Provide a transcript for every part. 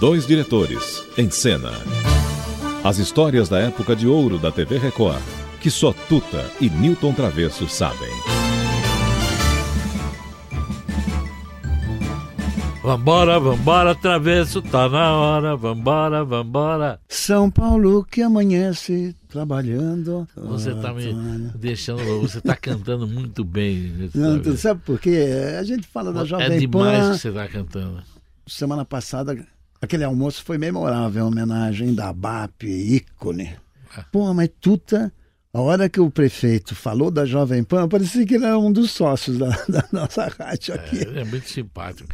Dois diretores, em cena. As histórias da época de ouro da TV Record, que só Tuta e Newton Travesso sabem. Vambora, vambora, Travesso, tá na hora. Vambora, vambora. São Paulo que amanhece trabalhando. Você tá me deixando. Você tá cantando muito bem. Não, tu sabe por quê? A gente fala da Jovem Pan. É demais Pan. que você tá cantando. Semana passada, aquele almoço foi memorável, homenagem da BAP, ícone. É. Pô, mas Tuta. A hora que o prefeito falou da Jovem Pan, parecia que ele era um dos sócios da, da nossa rádio aqui. É, ele é muito simpático.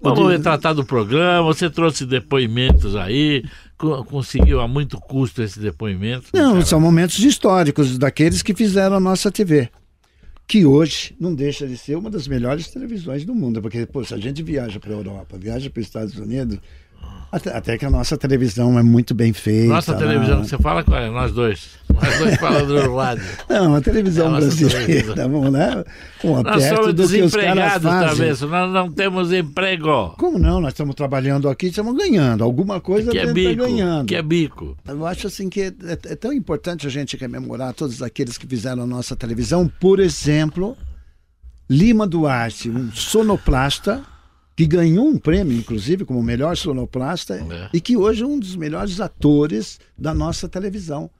Vamos tratar do programa. Você trouxe depoimentos aí, conseguiu a muito custo esse depoimento. Não, cara. são momentos históricos daqueles que fizeram a nossa TV. Que hoje não deixa de ser uma das melhores televisões do mundo, porque pô, se a gente viaja para a Europa, viaja para os Estados Unidos, até, até, que a nossa televisão é muito bem feita. Nossa né? televisão que você fala qual é? Nós dois. Nós dois falando do lado. Não, a televisão é a brasileira, vamos né? Com nós somos desempregados, talvez. Nós não temos emprego. Como não? Nós estamos trabalhando aqui, estamos ganhando. Alguma coisa que é bico, ganhando. Que é bico. Eu acho assim que é, é, é tão importante a gente rememorar todos aqueles que fizeram a nossa televisão. Por exemplo, Lima Duarte, um sonoplasta que ganhou um prêmio, inclusive, como melhor sonoplasta, é. e que hoje é um dos melhores atores da nossa televisão.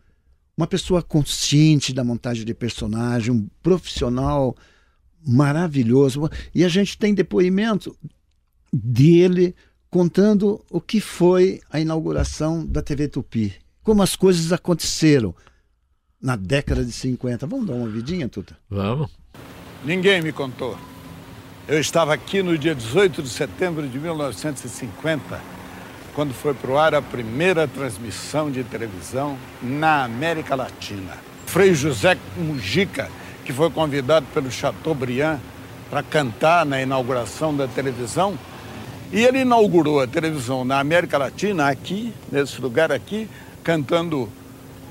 Uma pessoa consciente da montagem de personagem, um profissional maravilhoso. E a gente tem depoimento dele contando o que foi a inauguração da TV Tupi, como as coisas aconteceram na década de 50. Vamos dar uma vidinha, Tuta? Vamos. Ninguém me contou. Eu estava aqui no dia 18 de setembro de 1950, quando foi para o ar a primeira transmissão de televisão na América Latina. Frei José Mujica, que foi convidado pelo Chateaubriand para cantar na inauguração da televisão, e ele inaugurou a televisão na América Latina, aqui, nesse lugar aqui, cantando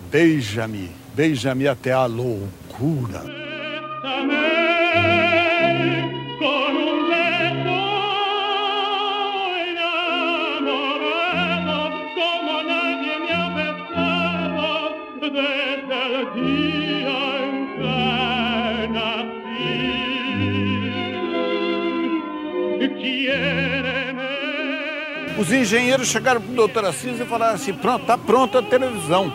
Beija-me, beija-me até a loucura. Os engenheiros chegaram para o doutor Assis e falaram assim, pronto, está pronta a televisão.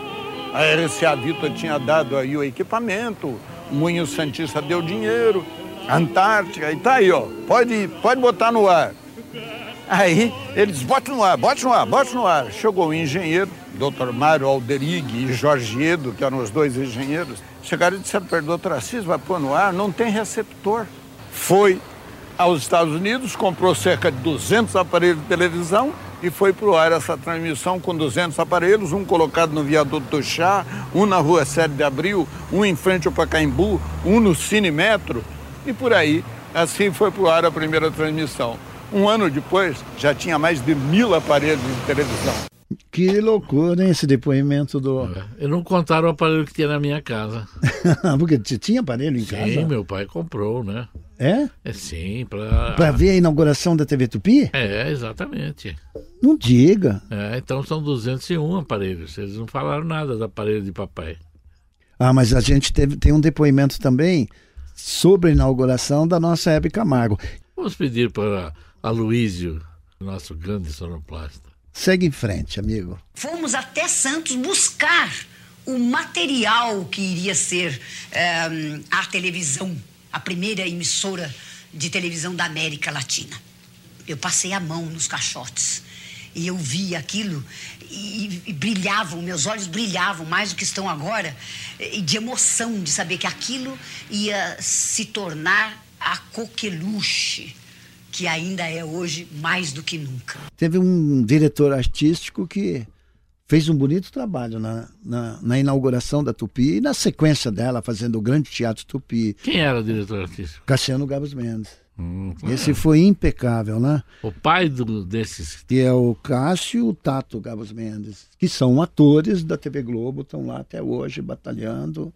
A RCA Vitor tinha dado aí o equipamento, o Moinho Santista deu dinheiro, Antártica, e tá aí, ó, pode, pode botar no ar. Aí ele disse, bote no ar, bote no ar, bote no ar. Chegou o engenheiro, doutor Mário Alderig e Jorge Edo, que eram os dois engenheiros, chegaram e disseram para o doutor Assis, vai pôr no ar, não tem receptor. Foi aos Estados Unidos, comprou cerca de 200 aparelhos de televisão e foi para o ar essa transmissão com 200 aparelhos, um colocado no viaduto do Chá, um na rua 7 de Abril, um em frente ao Pacaembu, um no Cinemetro e por aí. Assim foi para o ar a primeira transmissão. Um ano depois, já tinha mais de mil aparelhos de televisão. Que loucura, hein, esse depoimento do. É, eu não contaram o aparelho que tinha na minha casa. Porque tinha aparelho em sim, casa? Sim, meu pai comprou, né? É? É sim, para. Para ver a inauguração da TV Tupi? É, exatamente. Não diga. É, então são 201 aparelhos. Eles não falaram nada do aparelho de papai. Ah, mas a gente teve, tem um depoimento também sobre a inauguração da nossa Hebe Camargo. Vamos pedir para a Luísio, nosso grande sonoplasta. Segue em frente, amigo. Fomos até Santos buscar o material que iria ser é, a televisão, a primeira emissora de televisão da América Latina. Eu passei a mão nos caixotes e eu vi aquilo e, e, brilhavam, meus olhos brilhavam mais do que estão agora, e de emoção de saber que aquilo ia se tornar a coqueluche que ainda é hoje mais do que nunca. Teve um diretor artístico que fez um bonito trabalho na, na, na, inauguração da Tupi e na sequência dela, fazendo o Grande Teatro Tupi. Quem era o diretor artístico? Cassiano Gabos Mendes. Hum, Esse foi impecável, né? O pai do, desses. Que é o Cássio e o Tato Gabos Mendes, que são atores da TV Globo, estão lá até hoje batalhando.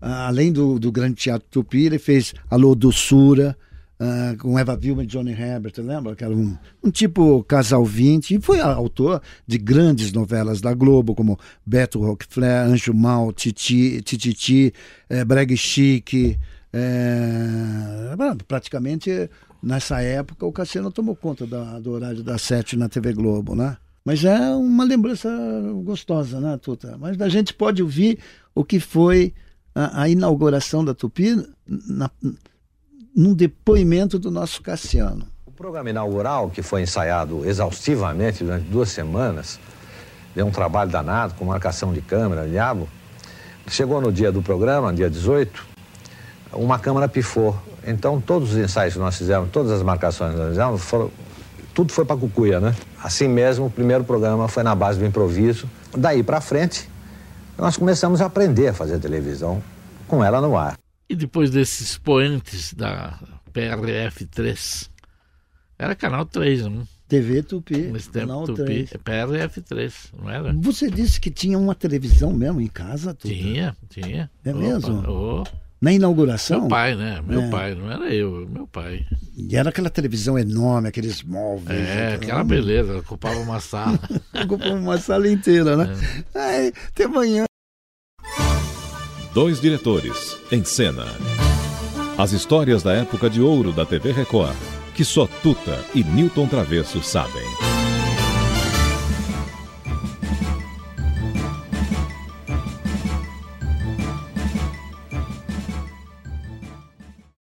Além do, do Grande Teatro Tupi, ele fez Alô Doçura, Uh, com Eva Vilma e Johnny Herbert, lembra? Que era um, um tipo casal 20, e foi autor de grandes novelas da Globo, como Beto Roqueflair, Anjo Mal, Titi, Tititi, é, Breg Chique. É, praticamente nessa época o Cassiano tomou conta da, do horário das sete na TV Globo, né? Mas é uma lembrança gostosa, né, Tuta? Mas a gente pode ouvir o que foi a, a inauguração da Tupi na, num depoimento do nosso Cassiano. O programa inaugural, que foi ensaiado exaustivamente durante duas semanas, deu um trabalho danado, com marcação de câmera, diabo. Chegou no dia do programa, dia 18, uma câmera pifou. Então, todos os ensaios que nós fizemos, todas as marcações que nós fizemos, foram, tudo foi para Cucuia, né? Assim mesmo, o primeiro programa foi na base do improviso. Daí para frente, nós começamos a aprender a fazer televisão com ela no ar. E depois desses expoentes da PRF3, era canal 3, não? TV Tupi. Nesse tempo, canal Tupi, 3. PRF3, não era? Você disse que tinha uma televisão mesmo em casa? Tudo. Tinha, tinha. É Opa, mesmo? Oh. Na inauguração? Meu pai, né? Meu é. pai, não era eu, meu pai. E era aquela televisão enorme, aqueles móveis. É, aquela beleza, ocupava uma sala. ocupava uma sala inteira, né? É. Ai, até amanhã. Dois diretores, em cena. As histórias da época de ouro da TV Record, que só Tuta e Newton Travesso sabem.